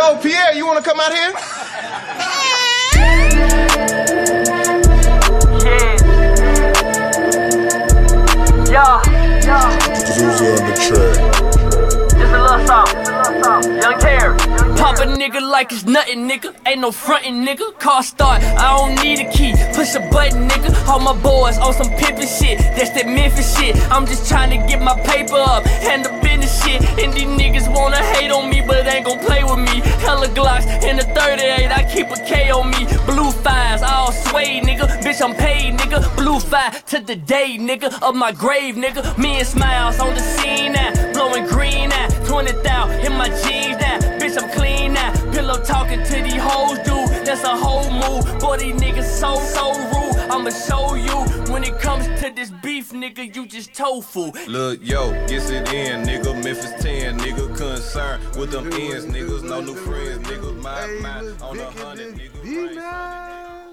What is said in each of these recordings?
Yo, Pierre, you wanna come out here? Yeah, yeah. Zuzu on the track. Just a little song. Young Terry. Pop a nigga like it's nothing, nigga. Ain't no frontin', nigga. Car start, I don't need a key. Push a button, nigga. All my boys on some pimpin' shit. That's that Memphis shit. I'm just trying to get my paper up and the business shit. And these niggas wanna hate on me, but ain't gon' play with me. Hella Glocks in the 38, I keep a K on me. Blue fives, all sway, nigga. Bitch, I'm paid, nigga. Blue five to the day, nigga. Of my grave, nigga. Me and Smiles on the scene now. Blowing green now. 20 thou in my jeans now. Bitch, I'm clean now. Pillow talking to these hoes, dude. That's a whole move. Boy, these niggas so, so rude. I'ma show you when it comes to this beef, nigga. You just tofu. Look, yo, gets it in, nigga. Memphis 10, nigga. Concerned with them ends, niggas. No new friends, niggas. My, Hey, my, on a hundred, this nigga. beat Rain, now.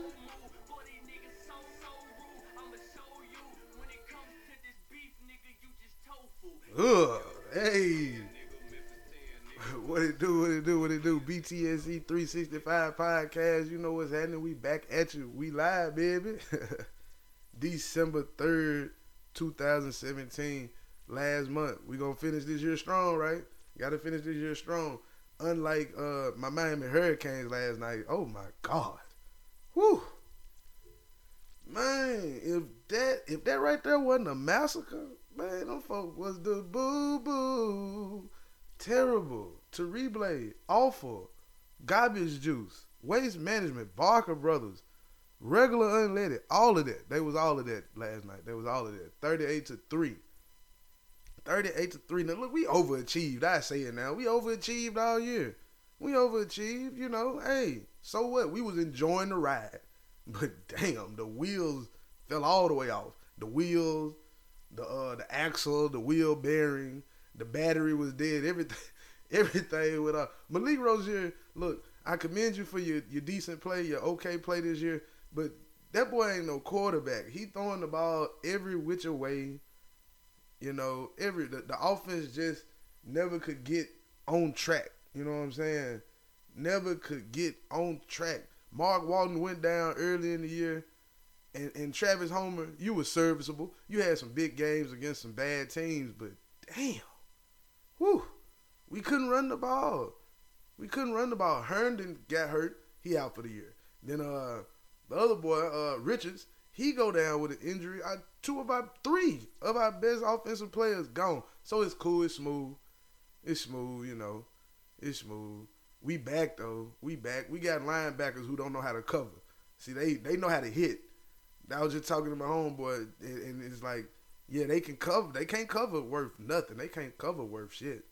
Ugh, hey. What it do, what it do, what it do? BTSE 365 podcast. You know what's happening. We back at you. We live, baby. December 3rd, 2017. Last month. We gonna finish this year strong, right? Gotta finish this year strong. Unlike uh my Miami Hurricanes last night. Oh my God. Whew. Man, if that if that right there wasn't a massacre, man, them folk was the boo boo. Terrible. To replay, awful. Garbage juice. Waste management. Barker Brothers. Regular unleaded. All of that. They was all of that last night. They was all of that. 38 to 3. 38 to 3. Now look, we overachieved. I say it now. We overachieved all year. We overachieved, you know. Hey, so what? We was enjoying the ride. But damn, the wheels fell all the way off. The wheels, the uh the axle, the wheel bearing, the battery was dead, everything everything with uh Malik Rosier, look, I commend you for your, your decent play, your okay play this year, but that boy ain't no quarterback. He throwing the ball every which way. You know, every the, the offense just never could get on track. You know what I'm saying? Never could get on track. Mark Walton went down early in the year, and, and Travis Homer, you were serviceable. You had some big games against some bad teams, but damn, whew, we couldn't run the ball. We couldn't run the ball. Herndon got hurt. He out for the year. Then uh, the other boy, uh, Richards, he go down with an injury. I, two of our three of our best offensive players gone. So it's cool. It's smooth. It's smooth. You know, it's smooth. We back though. We back. We got linebackers who don't know how to cover. See, they they know how to hit. I was just talking to my homeboy, and, and it's like, yeah, they can cover. They can't cover worth nothing. They can't cover worth shit.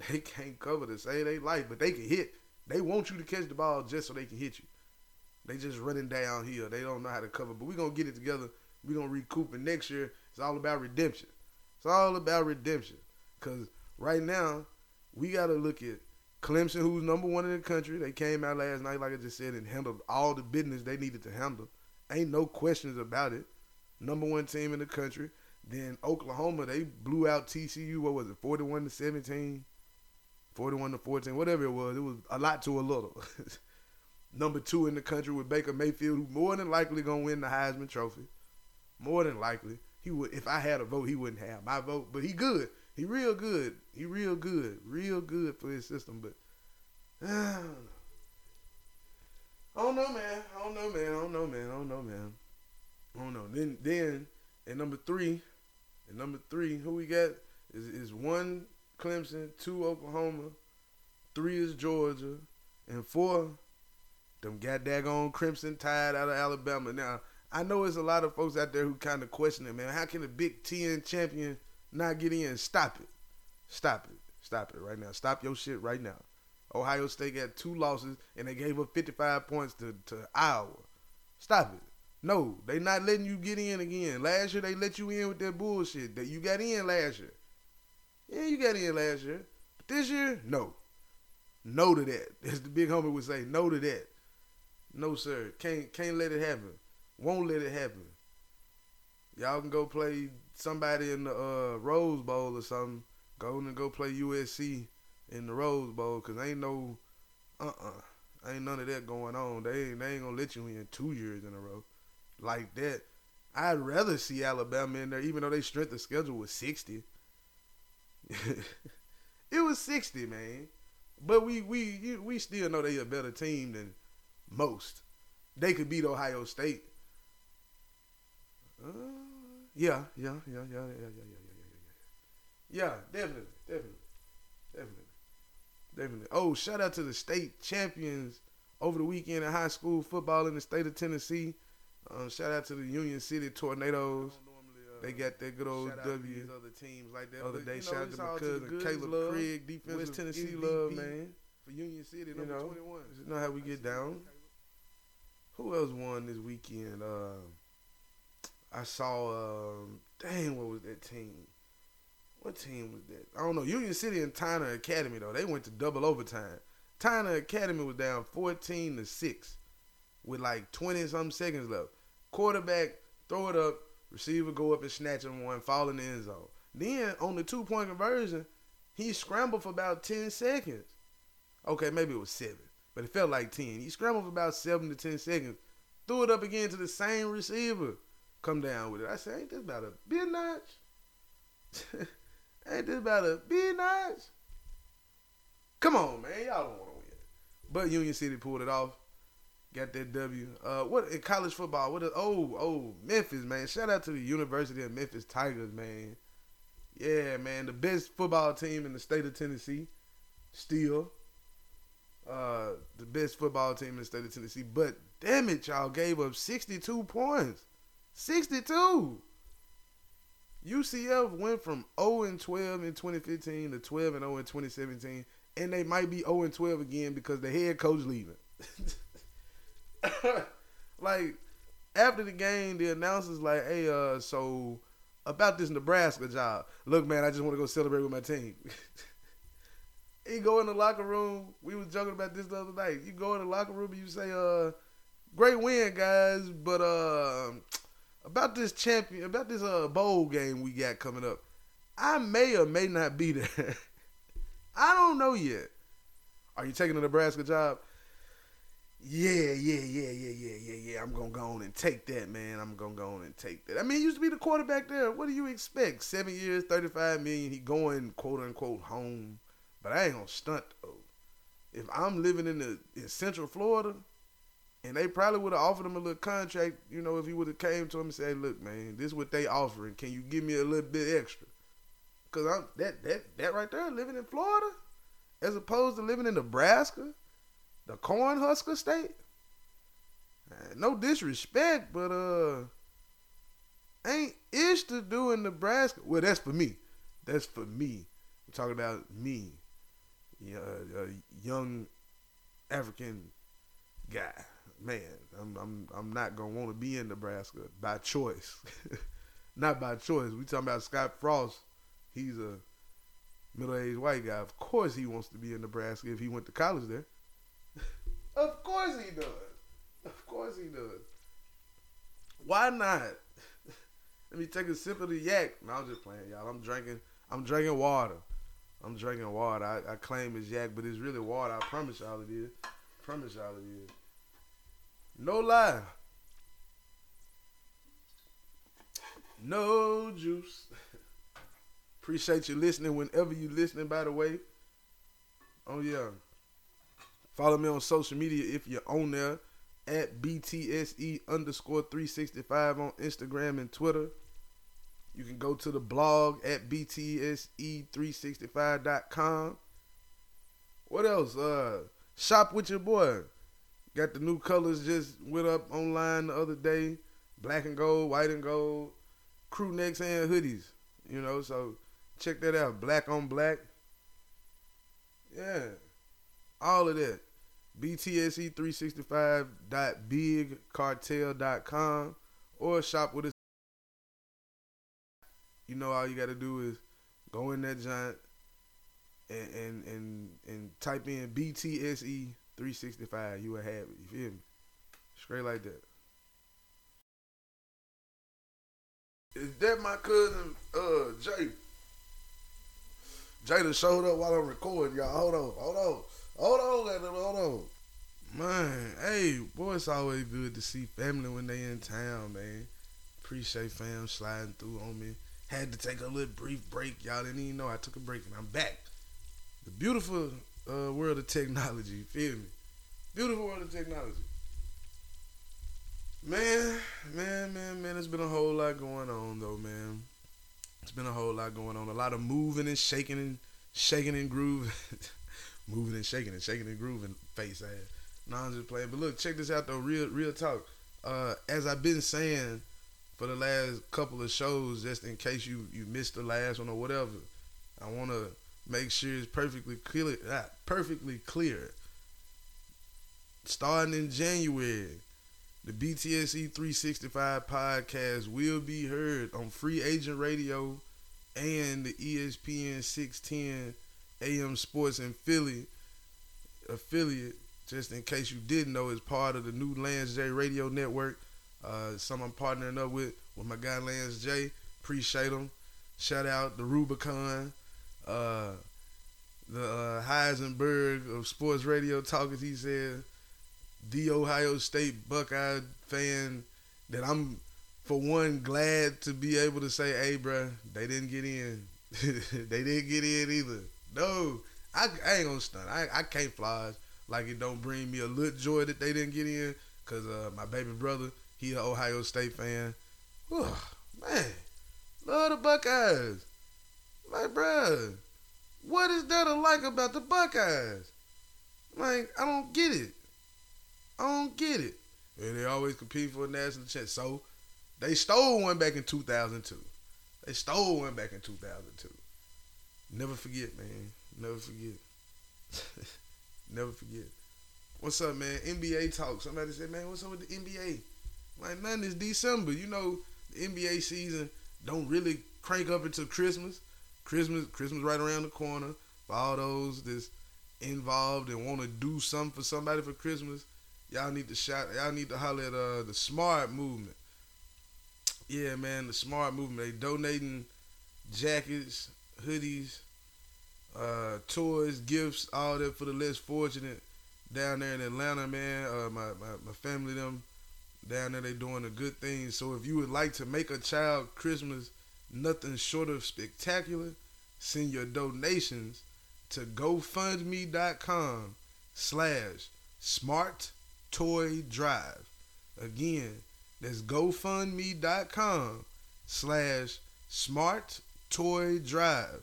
They can't cover to save their life, but they can hit. They want you to catch the ball just so they can hit you. They just running downhill. They don't know how to cover. But we're gonna get it together. We're gonna recoup and next year it's all about redemption. It's all about redemption. Cause right now, we gotta look at Clemson, who's number one in the country. They came out last night, like I just said, and handled all the business they needed to handle. Ain't no questions about it. Number one team in the country. Then Oklahoma, they blew out TCU. What was it, forty-one to seventeen? 41 to 14, whatever it was. It was a lot to a little. Number two in the country with Baker Mayfield, who more than likely gonna win the Heisman Trophy. More than likely, he would. If I had a vote, he wouldn't have my vote. But he good. He real good. He real good. Real good for his system. But I don't know. Man. I don't know, man. I don't know, man. I don't know, man. I don't know. Then, then, at number three, at number three, who we got is is one Clemson, two Oklahoma, three is Georgia, and four, them got daggone Crimson Tide out of Alabama. Now, I know there's a lot of folks out there who kind of question it, man. How can a Big Ten champion not get in? Stop it. Stop it. Stop it right now. Stop your shit right now. Ohio State got two losses, and they gave up 55 points to, to Iowa. Stop it. No, they not letting you get in again. Last year, they let you in with that bullshit that you got in last year. Yeah, you got in last year. But this year, no. No to that. As the big homie would say, no to that. No, sir. Can't can't let it happen. Won't let it happen. Y'all can go play somebody in the uh, Rose Bowl or something. Go and go play USC in the Rose Bowl because ain't no uh uh Ain't none of that going on. They ain't, they ain't gonna let you in two years in a row like that. I'd rather see Alabama in there, even though they strength the schedule was sixty. It was sixty, man. But we we we still know they a better team than most. They could beat Ohio State. Uh, yeah, yeah, yeah, yeah, yeah, yeah, yeah, yeah, yeah, yeah, yeah. Yeah, definitely, definitely, definitely, definitely. Oh, shout out to the state champions over the weekend in high school football in the state of Tennessee. Um, shout out to the Union City Tornadoes. They got that good old W. Other teams like that. Other But, day, you know, shout out to my cousin Caleb love. Craig, defensive West Tennessee MVP love, man. for Union City. You Number know, twenty one. You know how we get down. Who else won this weekend? Uh, I saw. Um, dang, what was that team? What team was that? I don't know. Union City and Tyner Academy though. They went to double overtime. Tyner Academy was down fourteen to six, with like twenty some seconds left. Quarterback throw it up, receiver go up and snatch him one, fall in the end zone. Then on the two point conversion, he scrambled for about ten seconds. Okay, maybe it was seven, but it felt like ten. He scrambled for about seven to ten seconds, threw it up again to the same receiver. Come down with it. I said, ain't this about a big notch? ain't this about a big notch? Come on, man, y'all don't want to win. But Union City pulled it off. Got that W. Uh, what in college football? What? Oh, oh, Memphis, man. Shout out to the University of Memphis Tigers, man. Yeah, man, the best football team in the state of Tennessee, still. Uh, the best football team in the state of Tennessee. But damn it, y'all gave up 62 points. 62. UCF went from 0 and 12 in 2015 to 12 and 0 in 2017, and they might be 0 and 12 again because the head coach leaving. like after the game, the announcers like, "Hey, uh, so about this Nebraska job. Look, man, I just want to go celebrate with my team." he go in the locker room. We was joking about this the other night. You go in the locker room and you say, "Uh, great win, guys, but uh, about this champion, about this uh bowl game we got coming up, I may or may not be there. I don't know yet. Are you taking the Nebraska job? Yeah, yeah, yeah, yeah, yeah, yeah, yeah. I'm gonna go on and take that, man. I'm gonna go on and take that. I mean, he used to be the quarterback there. What do you expect? Seven years, thirty-five million. He going quote unquote home, but I ain't gonna stunt though. If I'm living in the in Central Florida, and they probably would have offered him a little contract, you know, if he would have came to him and said, "Look, man, this is what they offering. Can you give me a little bit extra?" Cause I'm that that that right there, living in Florida, as opposed to living in Nebraska, the Cornhusker State. Uh, No disrespect, but uh, ain't ish to do in Nebraska. Well, that's for me. That's for me. I'm talking about me, yeah, a young African guy. Man, I'm I'm I'm not gonna want to be in Nebraska by choice. not by choice. We talking about Scott Frost. He's a middle-aged white guy. Of course, he wants to be in Nebraska if he went to college there. Of course he does. Of course he does. Why not? Let me take a sip of the yak. No, I'm just playing, y'all. I'm drinking. I'm drinking water. I'm drinking water. I, I claim it's yak, but it's really water. I promise y'all it is. promise y'all it is. No lie. No juice. Appreciate you listening whenever you listening, by the way. Oh, yeah. Follow me on social media if you're on there at BTSE underscore 365 on Instagram and Twitter. You can go to the blog at BTSE365.com. What else? Uh, shop with your boy. Got the new colors just went up online the other day. Black and gold, white and gold, crew necks and hoodies. You know, so check that out. Black on black. Yeah. All of that. E BTSE365.bigcartel.com or shop with us. You know, all you got to do is go in that giant and, and and and type in BTSE365. You will have it. You feel me? Straight like that. Is that my cousin uh Jay? Jada showed up while I'm recording, y'all. Hold on, hold on, hold on, hold on. Man, hey, boy, it's always good to see family when they in town, man. Appreciate fam sliding through on me. Had to take a little brief break. Y'all didn't even know I took a break and I'm back. The beautiful uh, world of technology, you feel me? Beautiful world of technology. Man, man, man, man, it's been a whole lot going on though, man. It's been a whole lot going on. A lot of moving and shaking and shaking and grooving. moving and shaking and shaking and grooving face ass. No, I'm just playing. But look, check this out though. Real real talk. Uh, as I've been saying for the last couple of shows, just in case you you missed the last one or whatever, I want to make sure it's perfectly clear. Perfectly clear. Starting in January, the BTSE 365 podcast will be heard on Free Agent Radio and the ESPN 610 AM Sports in Philly affiliate. Just in case you didn't know, is part of the new Lance J Radio Network. Uh, some I'm partnering up with with my guy Lance J. Appreciate him. Shout out the Rubicon, uh, the uh, Heisenberg of sports radio talkers. he said, the Ohio State Buckeye fan that I'm, for one, glad to be able to say, hey, bruh, they didn't get in. they didn't get in either. No, I, I ain't gonna stunt. I, I can't fly like it don't bring me a little joy that they didn't get in because uh, my baby brother, he an Ohio State fan. Whew, man, love the Buckeyes. Like, bruh, what is there to like about the Buckeyes? Like, I don't get it. I don't get it. And they always compete for a national champ. So they stole one back in 2002. They stole one back in 2002. Never forget, man. Never forget. Never forget. What's up, man? NBA talk. Somebody said, man, what's up with the NBA? Like, nothing It's December. You know, the NBA season don't really crank up until Christmas. Christmas, Christmas right around the corner. For all those that's involved and want to do something for somebody for Christmas, y'all need to shout. Y'all need to holler at uh, the Smart Movement. Yeah, man, the Smart Movement. They donating jackets, hoodies, uh, toys, gifts, all that for the less fortunate down there in Atlanta, man. Uh, my, my, my family, them down there, they doing a good thing. So if you would like to make a child Christmas nothing short of spectacular, send your donations to GoFundMe.com slash Smart Toy Drive. Again, that's GoFundMe.com slash Smart Toy Drive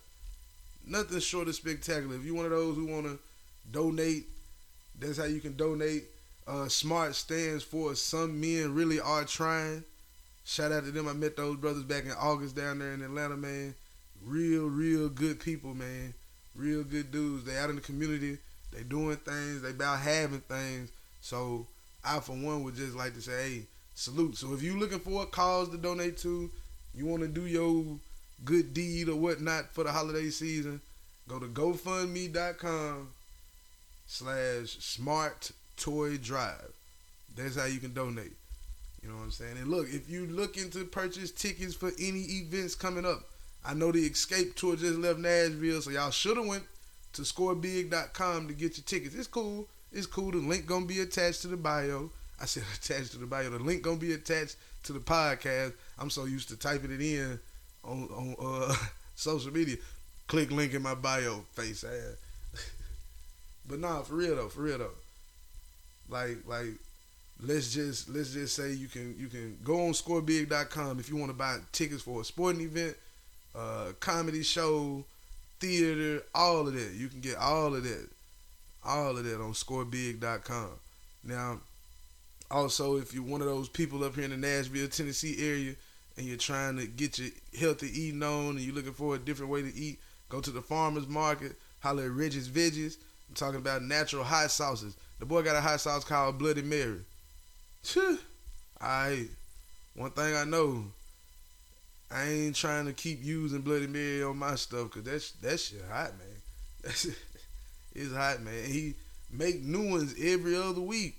nothing short of spectacular. If you're one of those who want to donate, that's how you can donate. Uh, Smart stands for Some Men Really Are Trying. Shout out to them. I met those brothers back in August down there in Atlanta, man. Real, real good people, man. Real good dudes. They out in the community. They doing things. They about having things. So I, for one, would just like to say, hey, salute. So if you looking for a cause to donate to, you want to do your good deed or whatnot for the holiday season, go to GoFundMe.com slash Smart Toy Drive. That's how you can donate. You know what I'm saying? And look, if you looking to purchase tickets for any events coming up, I know the Escape Tour just left Nashville, so y'all should have went to scorebig.com to get your tickets. It's cool. It's cool. The link gonna be attached to the bio. I said attached to the bio. The link gonna be attached to the podcast. I'm so used to typing it in on on uh, social media. Click link in my bio, face ass. but nah, for real though, for real though. Like like let's just let's just say you can you can go on scorebig.com if you want to buy tickets for a sporting event, uh, comedy show, theater, all of that. You can get all of that. All of that on scorebig.com. Now, also if you're one of those people up here in the Nashville, Tennessee area and you're trying to get your healthy eating on and you're looking for a different way to eat, go to the farmer's market, holler at Reggie's Veggies. I'm talking about natural hot sauces. The boy got a hot sauce called Bloody Mary. Phew. One thing I know, I ain't trying to keep using Bloody Mary on my stuff because that's that shit hot, man. That's it's hot, man. And he make new ones every other week.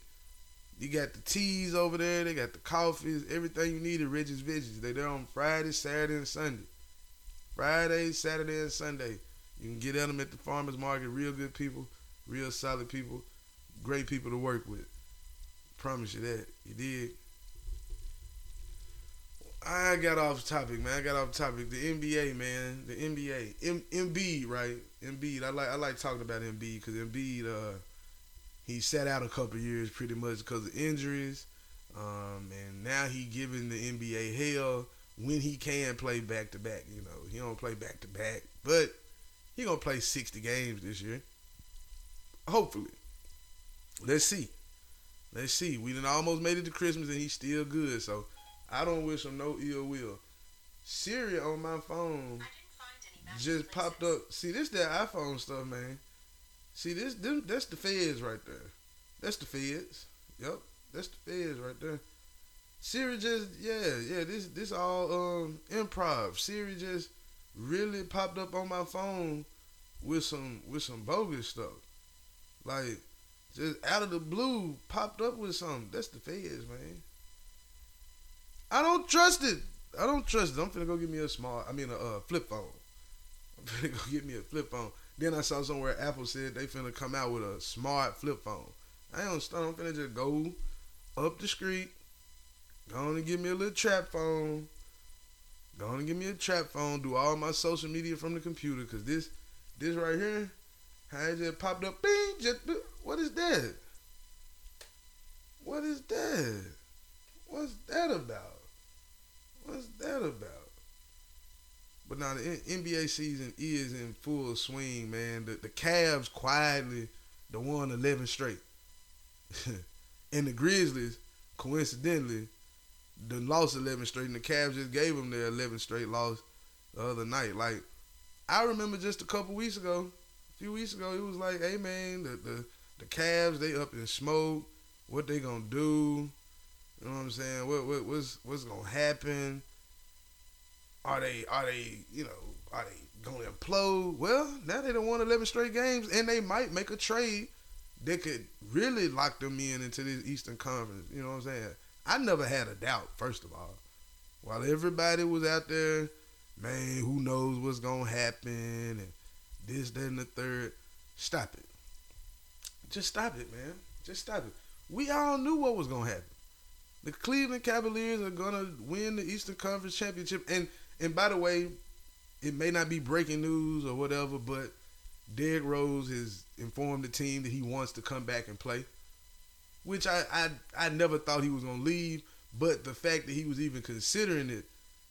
You got the teas over there. They got the coffees. Everything you need at Reggie's Veggies. They there on Friday, Saturday, and Sunday. Friday, Saturday, and Sunday. You can get at them at the farmers market. Real good people, real solid people, great people to work with. Promise you that. You did. I got off topic, man. I got off topic. The NBA, man. The NBA. M- Embiid, right? Embiid. I like I like talking about Embiid because Embiid, uh, he sat out a couple years pretty much because of injuries. Um, and now he giving the NBA hell when he can play back to back. You know, he don't play back to back, but he gonna play sixty games this year. Hopefully. Let's see. Let's see. We done almost made it to Christmas and he's still good. So I don't wish him no ill will. Siri on my phone just popped up. See, this that iPhone stuff, man. See, this them, that's the feds right there. That's the feds. Yep, that's the feds right there. Siri just yeah yeah this this all um improv. Siri just really popped up on my phone with some with some bogus stuff. Like just out of the blue popped up with something. That's the feds, man. I don't trust it. I don't trust it. I'm finna go get me a small. I mean a uh, flip phone. I'm finna go get me a flip phone. Then I saw somewhere Apple said they finna come out with a smart flip phone. I ain't start. I'm finna just go up the street. Go on and give me a little trap phone. Go on and give me a trap phone. Do all my social media from the computer. Cause this, this right here, how it just popped up. Bing. Just what is that? What is that? What's that about? What's that about? But now the NBA season is in full swing, man. The the Cavs quietly the won eleven straight, and the Grizzlies coincidentally the lost eleven straight, and the Cavs just gave them their eleven straight loss the other night. Like I remember just a couple weeks ago, a few weeks ago, it was like, hey man, the the the Cavs they up in smoke. What they gonna do? You know what I'm saying? What, what what's what's gonna happen? Are they are they you know are they gonna implode? Well, now they don't won 11 straight games, and they might make a trade that could really lock them in into this Eastern Conference. You know what I'm saying? I never had a doubt. First of all, while everybody was out there, man, who knows what's gonna happen and this, and the third. Stop it. Just stop it, man. Just stop it. We all knew what was gonna happen. The Cleveland Cavaliers are gonna win the Eastern Conference Championship, and and by the way, it may not be breaking news or whatever, but Derrick Rose has informed the team that he wants to come back and play, which I I, I never thought he was gonna leave, but the fact that he was even considering it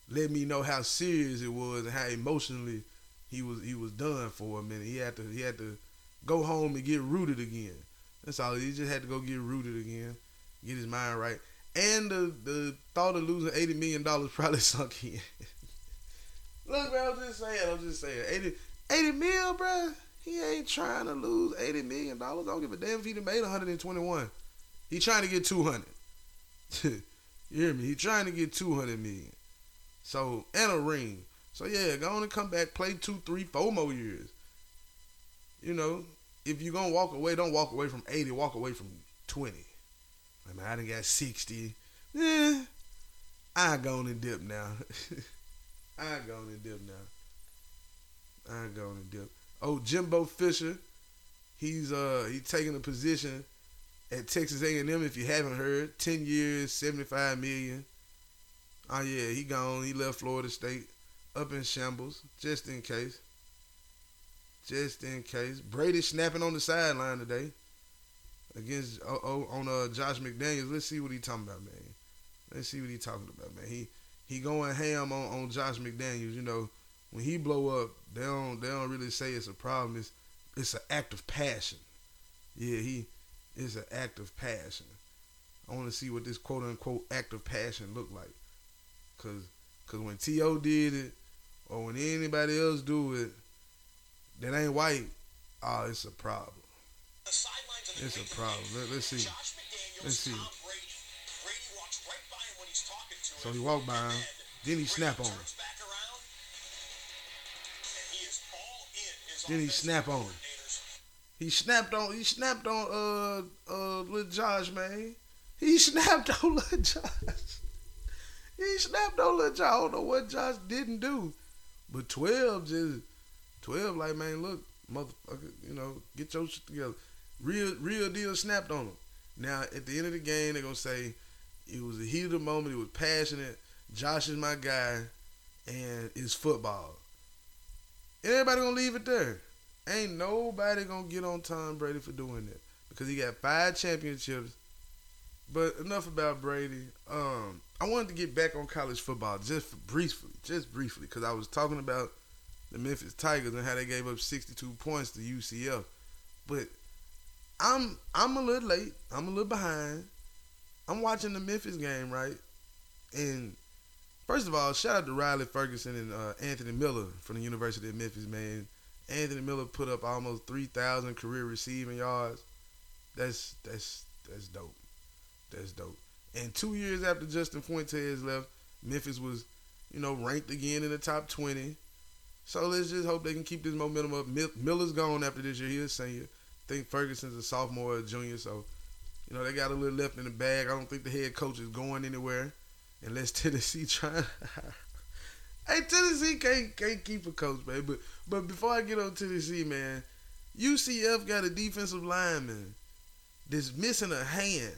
let me know how serious it was and how emotionally he was he was done for a minute. He had to he had to go home and get rooted again. That's all. He just had to go get rooted again, get his mind right. And the the thought of losing eighty million dollars probably sunk in. Look, bro, I'm just saying, I'm just saying. 80, 80 mil, bro. He ain't trying to lose eighty million dollars. I don't give a damn if he made 121. He trying to get 200. you hear me? He trying to get 200 million. So and a ring. So yeah, go on and come back, play two, three, four more years. You know, if you're gonna walk away, don't walk away from 80, walk away from 20. I mean, I done got 60. Eh, I gone and dip now. I gone and dip now. I gone and dip. Oh, Jimbo Fisher, he's uh he taking a position at Texas A&M. If you haven't heard, 10 years, 75 million. Oh yeah, he gone. He left Florida State up in shambles, just in case. Just in case. Brady snapping on the sideline today against oh, oh, on uh, Josh McDaniels. Let's see what he talking about, man. Let's see what he talking about, man. He he going ham on, on Josh McDaniels. You know, when he blow up, they don't they don't really say it's a problem. It's it's an act of passion. Yeah, he is an act of passion. I want to see what this quote unquote act of passion look like. Cause cause when T.O. did it, or when anybody else do it, that ain't white, oh, it's a problem. It's a problem. Let, us see. Let's see. So he walked by him. Then he snap on him. Then he snap on him. He snapped on. He snapped on uh uh little Josh man. He snapped on little Josh. He snapped on little Josh. I don't know what Josh didn't do, but twelve just twelve like man, look, motherfucker, you know, get your shit together. Real real deal snapped on him. Now, at the end of the game, they're gonna say it was a heat of the moment. It was passionate. Josh is my guy, and it's football. And everybody gonna leave it there. Ain't nobody gonna get on Tom Brady for doing that because he got five championships. But enough about Brady. Um, I wanted to get back on college football just briefly, just briefly, because I was talking about the Memphis Tigers and how they gave up 62 points to UCF. But I'm I'm a little late. I'm a little behind. I'm watching the Memphis game, right? And first of all, shout out to Riley Ferguson and uh, Anthony Miller from the University of Memphis, man. Anthony Miller put up almost 3,000 career receiving yards. That's that's that's dope. That's dope. And two years after Justin Fuentes left, Memphis was, you know, ranked again in the top 20. So let's just hope they can keep this momentum up. Miller's gone after this year. He's a senior. I think Ferguson's a sophomore or a junior. So, you know, they got a little left in the bag. I don't think the head coach is going anywhere unless Tennessee trying. hey, Tennessee can't can't keep a coach, man. But but before I get on Tennessee, man, UCF got a defensive lineman that's missing a hand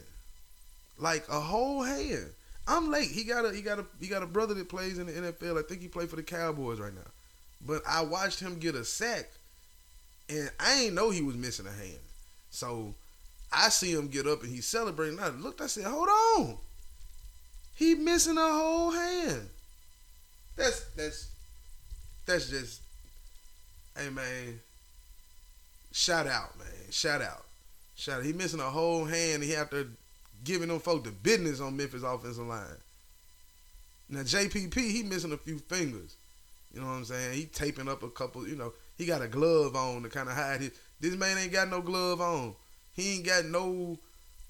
like a whole hand. I'm late. He got a he got a he got a brother that plays in the NFL. I think he played for the Cowboys right now. But I watched him get a sack, and I ain't know he was missing a hand. So I see him get up and he's celebrating. I looked. I said, "Hold on, he missing a whole hand." That's that's that's just, hey man, shout out, man, shout out, shout out. He missing a whole hand. He after giving them folk the business on Memphis offensive line. Now JPP, he missing a few fingers. You know what I'm saying? He taping up a couple, you know, he got a glove on to kind of hide his. This man ain't got no glove on. He ain't got no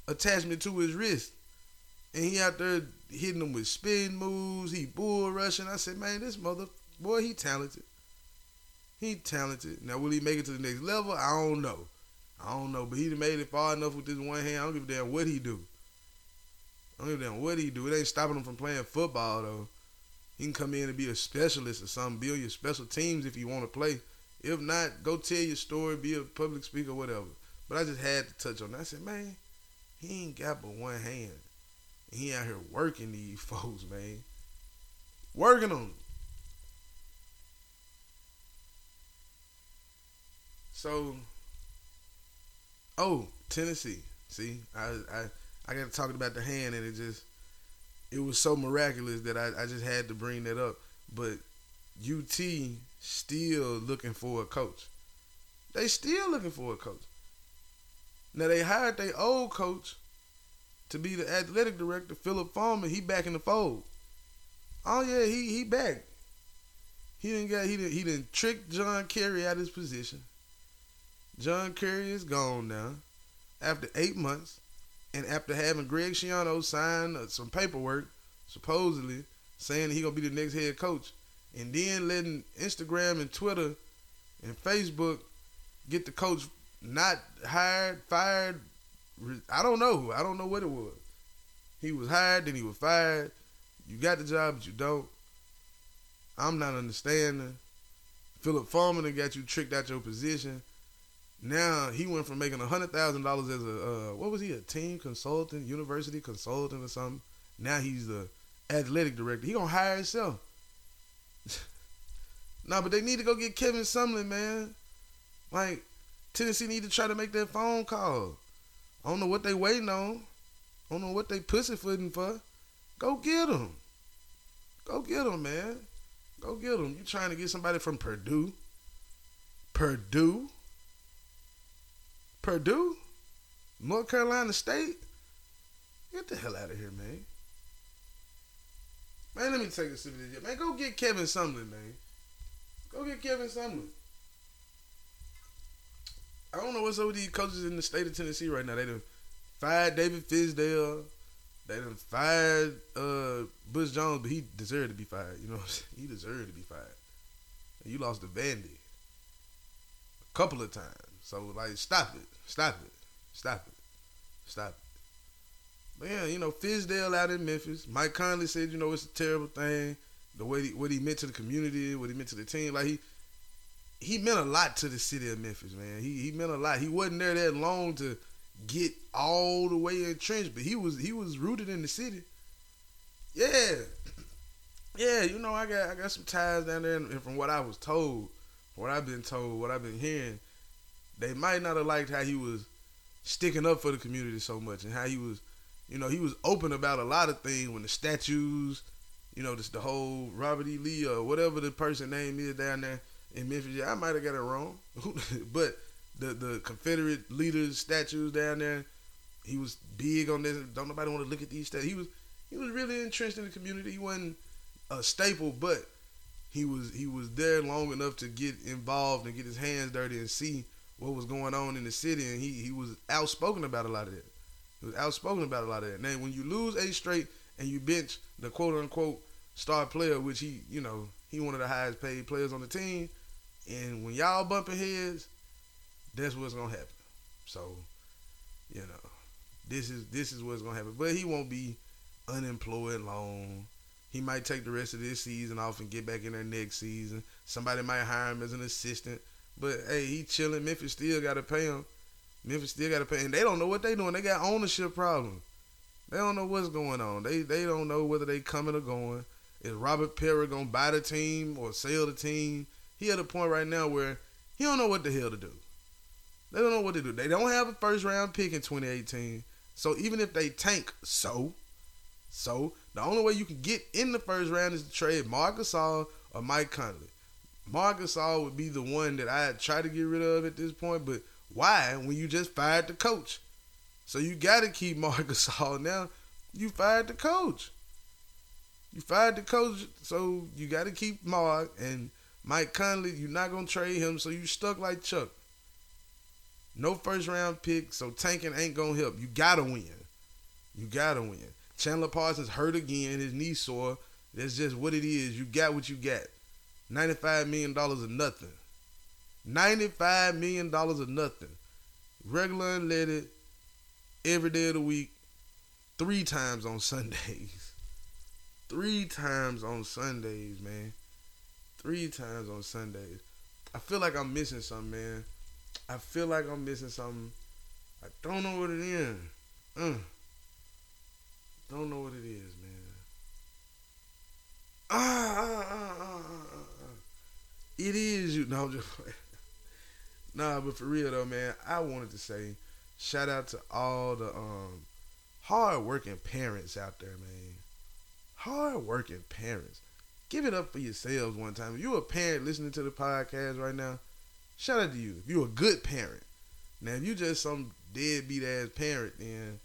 attachment to his wrist. And he out there hitting them with spin moves. He bull rushing. I said, man, this mother boy, he talented. He talented. Now will he make it to the next level? I don't know. I don't know. But he made it far enough with this one hand. I don't give a damn what he do. I don't give a damn what he do. It ain't stopping him from playing football though. He can come in and be a specialist or something. Build your special teams if you want to play. If not, go tell your story, be a public speaker, whatever. But I just had to touch on that. I said, man, he ain't got but one hand. And he out here working these folks, man. Working them. So, oh, Tennessee. See, I I I got talking about the hand, and it just it was so miraculous that I, I just had to bring that up. But UT still looking for a coach. They still looking for a coach. Now they hired their old coach to be the athletic director, Philip Fulmer. He back in the fold. Oh yeah, he he back. He didn't get he didn't he didn't trick John Currie out of his position. John Currie is gone now after eight months. And after having Greg Schiano sign uh, some paperwork, supposedly saying he gonna be the next head coach, and then letting Instagram and Twitter and Facebook get the coach not hired, fired. I don't know. I don't know what it was. He was hired, then he was fired. You got the job, but you don't. I'm not understanding. Philip Fulmer got you tricked out your position. Now he went from making hundred thousand dollars as a uh, what was he a team consultant, university consultant or something. Now he's the athletic director. He gonna hire himself. nah, but they need to go get Kevin Sumlin, man. Like Tennessee need to try to make that phone call. I don't know what they waiting on. I don't know what they pussyfooting for. Go get them. Go get them, man. Go get them. You trying to get somebody from Purdue? Purdue? Purdue, North Carolina State. Get the hell out of here, man. Man, let me take a sip of this. Man, go get Kevin Sumlin, man. Go get Kevin Sumlin. I don't know what's up with these coaches in the state of Tennessee right now. They done fired David Fizdale. They done fired uh, Butch Jones, but he deserved to be fired. You know, he deserved to be fired. And you lost to Vandy a couple of times. So like, stop it, stop it, stop it, stop it. But yeah, you know, Fizdale out in Memphis. Mike Conley said, you know, it's a terrible thing. The way he, what he meant to the community, what he meant to the team, like he he meant a lot to the city of Memphis, man. He he meant a lot. He wasn't there that long to get all the way entrenched, but he was he was rooted in the city. Yeah, yeah. You know, I got I got some ties down there, and from what I was told, what I've been told, what I've been hearing, they might not have liked how he was sticking up for the community so much, and how he was, you know, he was open about a lot of things when the statues, you know, just the whole Robert E. Lee or whatever the person name is down there in Memphis. Yeah, I might have got it wrong, but the the Confederate leaders statues down there. He was big on this. Don't nobody want to look at these statues. He was he was really entrenched in the community. He wasn't a staple, but he was he was there long enough to get involved and get his hands dirty and see what was going on in the city. And he he was outspoken about a lot of that. He was outspoken about a lot of that. Now, when you lose a straight and you bench the quote unquote star player, which he you know he one of the highest paid players on the team, and when y'all bumping heads, that's what's gonna happen. So, you know, this is this is what's gonna happen. But he won't be unemployed long. He might take the rest of this season off and get back in there next season. Somebody might hire him as an assistant. But hey, he chilling. Memphis still gotta pay him. Memphis still gotta pay, and they don't know what they doing. They got ownership problems. They don't know what's going on. They they don't know whether they coming or going. Is Robert Pera gonna buy the team or sell the team? He at a point right now where he don't know what the hell to do. They don't know what to do. They don't have a first round pick in 2018. So even if they tank, so, so the only way you can get in the first round is to trade Marc Gasol or Mike Conley. Marc Gasol would be the one that I try to get rid of at this point, but why when you just fired the coach? So you got to keep Marc Gasol now. You fired the coach. You fired the coach, so you got to keep Marc and Mike Conley. You're not gonna trade him, so you stuck like Chuck. No first round pick, so tanking ain't gonna help. You gotta win. You gotta win. Chandler Parsons hurt again, his knee sore. That's just what it is. You got what you got. $95 million of nothing. $95 million of nothing. Regular unleaded, every day of the week, three times on Sundays. Three times on Sundays, man. Three times on Sundays. I feel like I'm missing something, man. I feel like I'm missing something. I don't know what it is. Uh, don't know what it is, man. Ah, ah, ah, ah, ah, ah. It is you. No, I'm just playing. Nah, but for real though, man, I wanted to say shout out to all the um hard working parents out there, man. Hard working parents. Give it up for yourselves one time. If you're a parent listening to the podcast right now, shout out to you. If you're a good parent. Now, if you just some deadbeat ass parent, then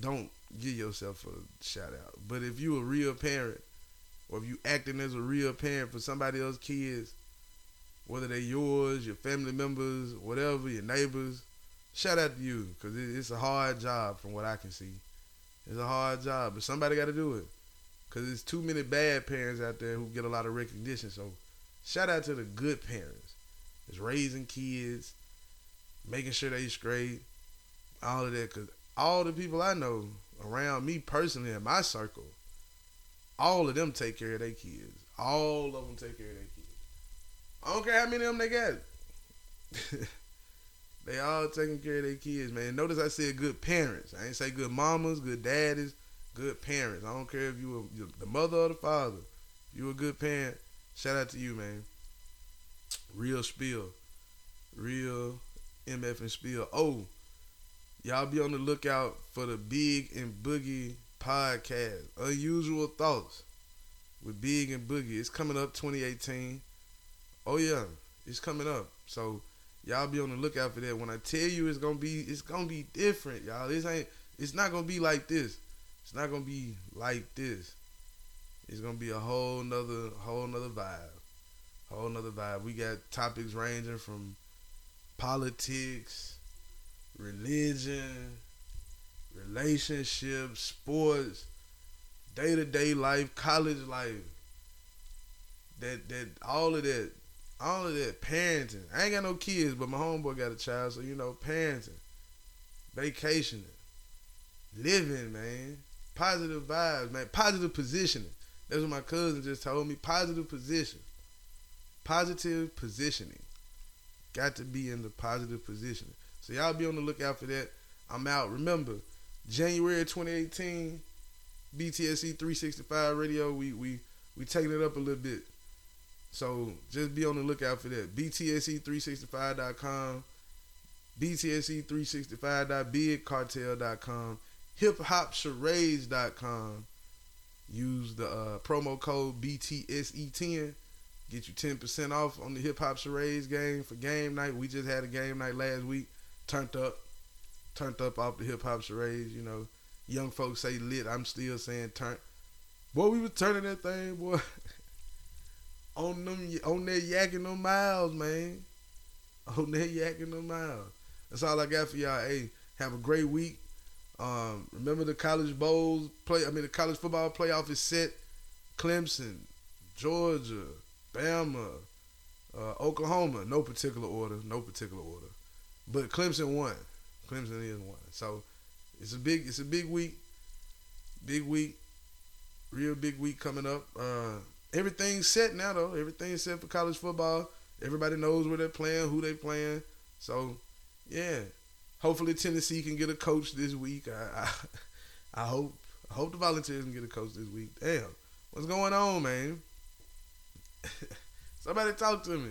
don't give yourself a shout out. But if you a real parent, or if you acting as a real parent for somebody else's kids, whether they yours, your family members, whatever, your neighbors, shout out to you because it's a hard job from what I can see. It's a hard job, but somebody got to do it because there's too many bad parents out there who get a lot of recognition. So shout out to the good parents. It's raising kids, making sure they straight, all of that. Because all the people I know around me personally in my circle, all of them take care of their kids. All of them take care of their kids. I don't care how many of them they got. they all taking care of their kids, man. Notice I said good parents. I ain't say good mamas, good daddies, good parents. I don't care if you were the mother or the father. You a good parent, shout out to you, man. Real spill. Real MF and spill. Oh, y'all be on the lookout for the Big and Boogie podcast. Unusual Thoughts with Big and Boogie. It's coming up 2018. Oh yeah, it's coming up. So y'all be on the lookout for that. When I tell you it's gonna be, it's gonna be different, y'all. This ain't. It's not gonna be like this. It's not gonna be like this. It's gonna be a whole nother, whole nother vibe. Whole nother vibe. We got topics ranging from politics, religion, relationships, sports, day to day life, college life. That that all of that, all of that parenting. I ain't got no kids, but my homeboy got a child, so you know, parenting, vacationing, living, man. Positive vibes, man. Positive positioning. That's what my cousin just told me. Positive position. Positive positioning. Got to be in the positive positioning. So y'all be on the lookout for that. I'm out. Remember, January 2018, BTSE 365 radio. We we we taking it up a little bit. So just be on the lookout for that. BTSE365.com, BTSE365.bigcartel.com, hiphopcharades.com. Use the uh, promo code BTSE10. Get you 10% off on the Hip Hop Charades game for game night. We just had a game night last week. Turned up. Turned up off the Hip Hop Charades. You know, young folks say lit. I'm still saying turn. Boy, we was turning that thing, boy. on them, on that yakking them miles, man. On that yakking them miles. That's all I got for y'all. Hey, have a great week. Um, remember the college bowls play. I mean, the college football playoff is set. Clemson, Georgia, Bama, uh, Oklahoma. No particular order. No particular order. But Clemson won. Clemson is one. So it's a big. It's a big week. Big week. Real big week coming up. Uh, everything's set now though. Everything's set for college football. Everybody knows where they're playing, who they playing. So yeah, hopefully Tennessee can get a coach this week. I I, I hope I hope the Volunteers can get a coach this week. Damn, what's going on, man? Somebody talk to me.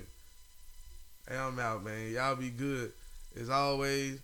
Hey, I'm out, man. Y'all be good as always.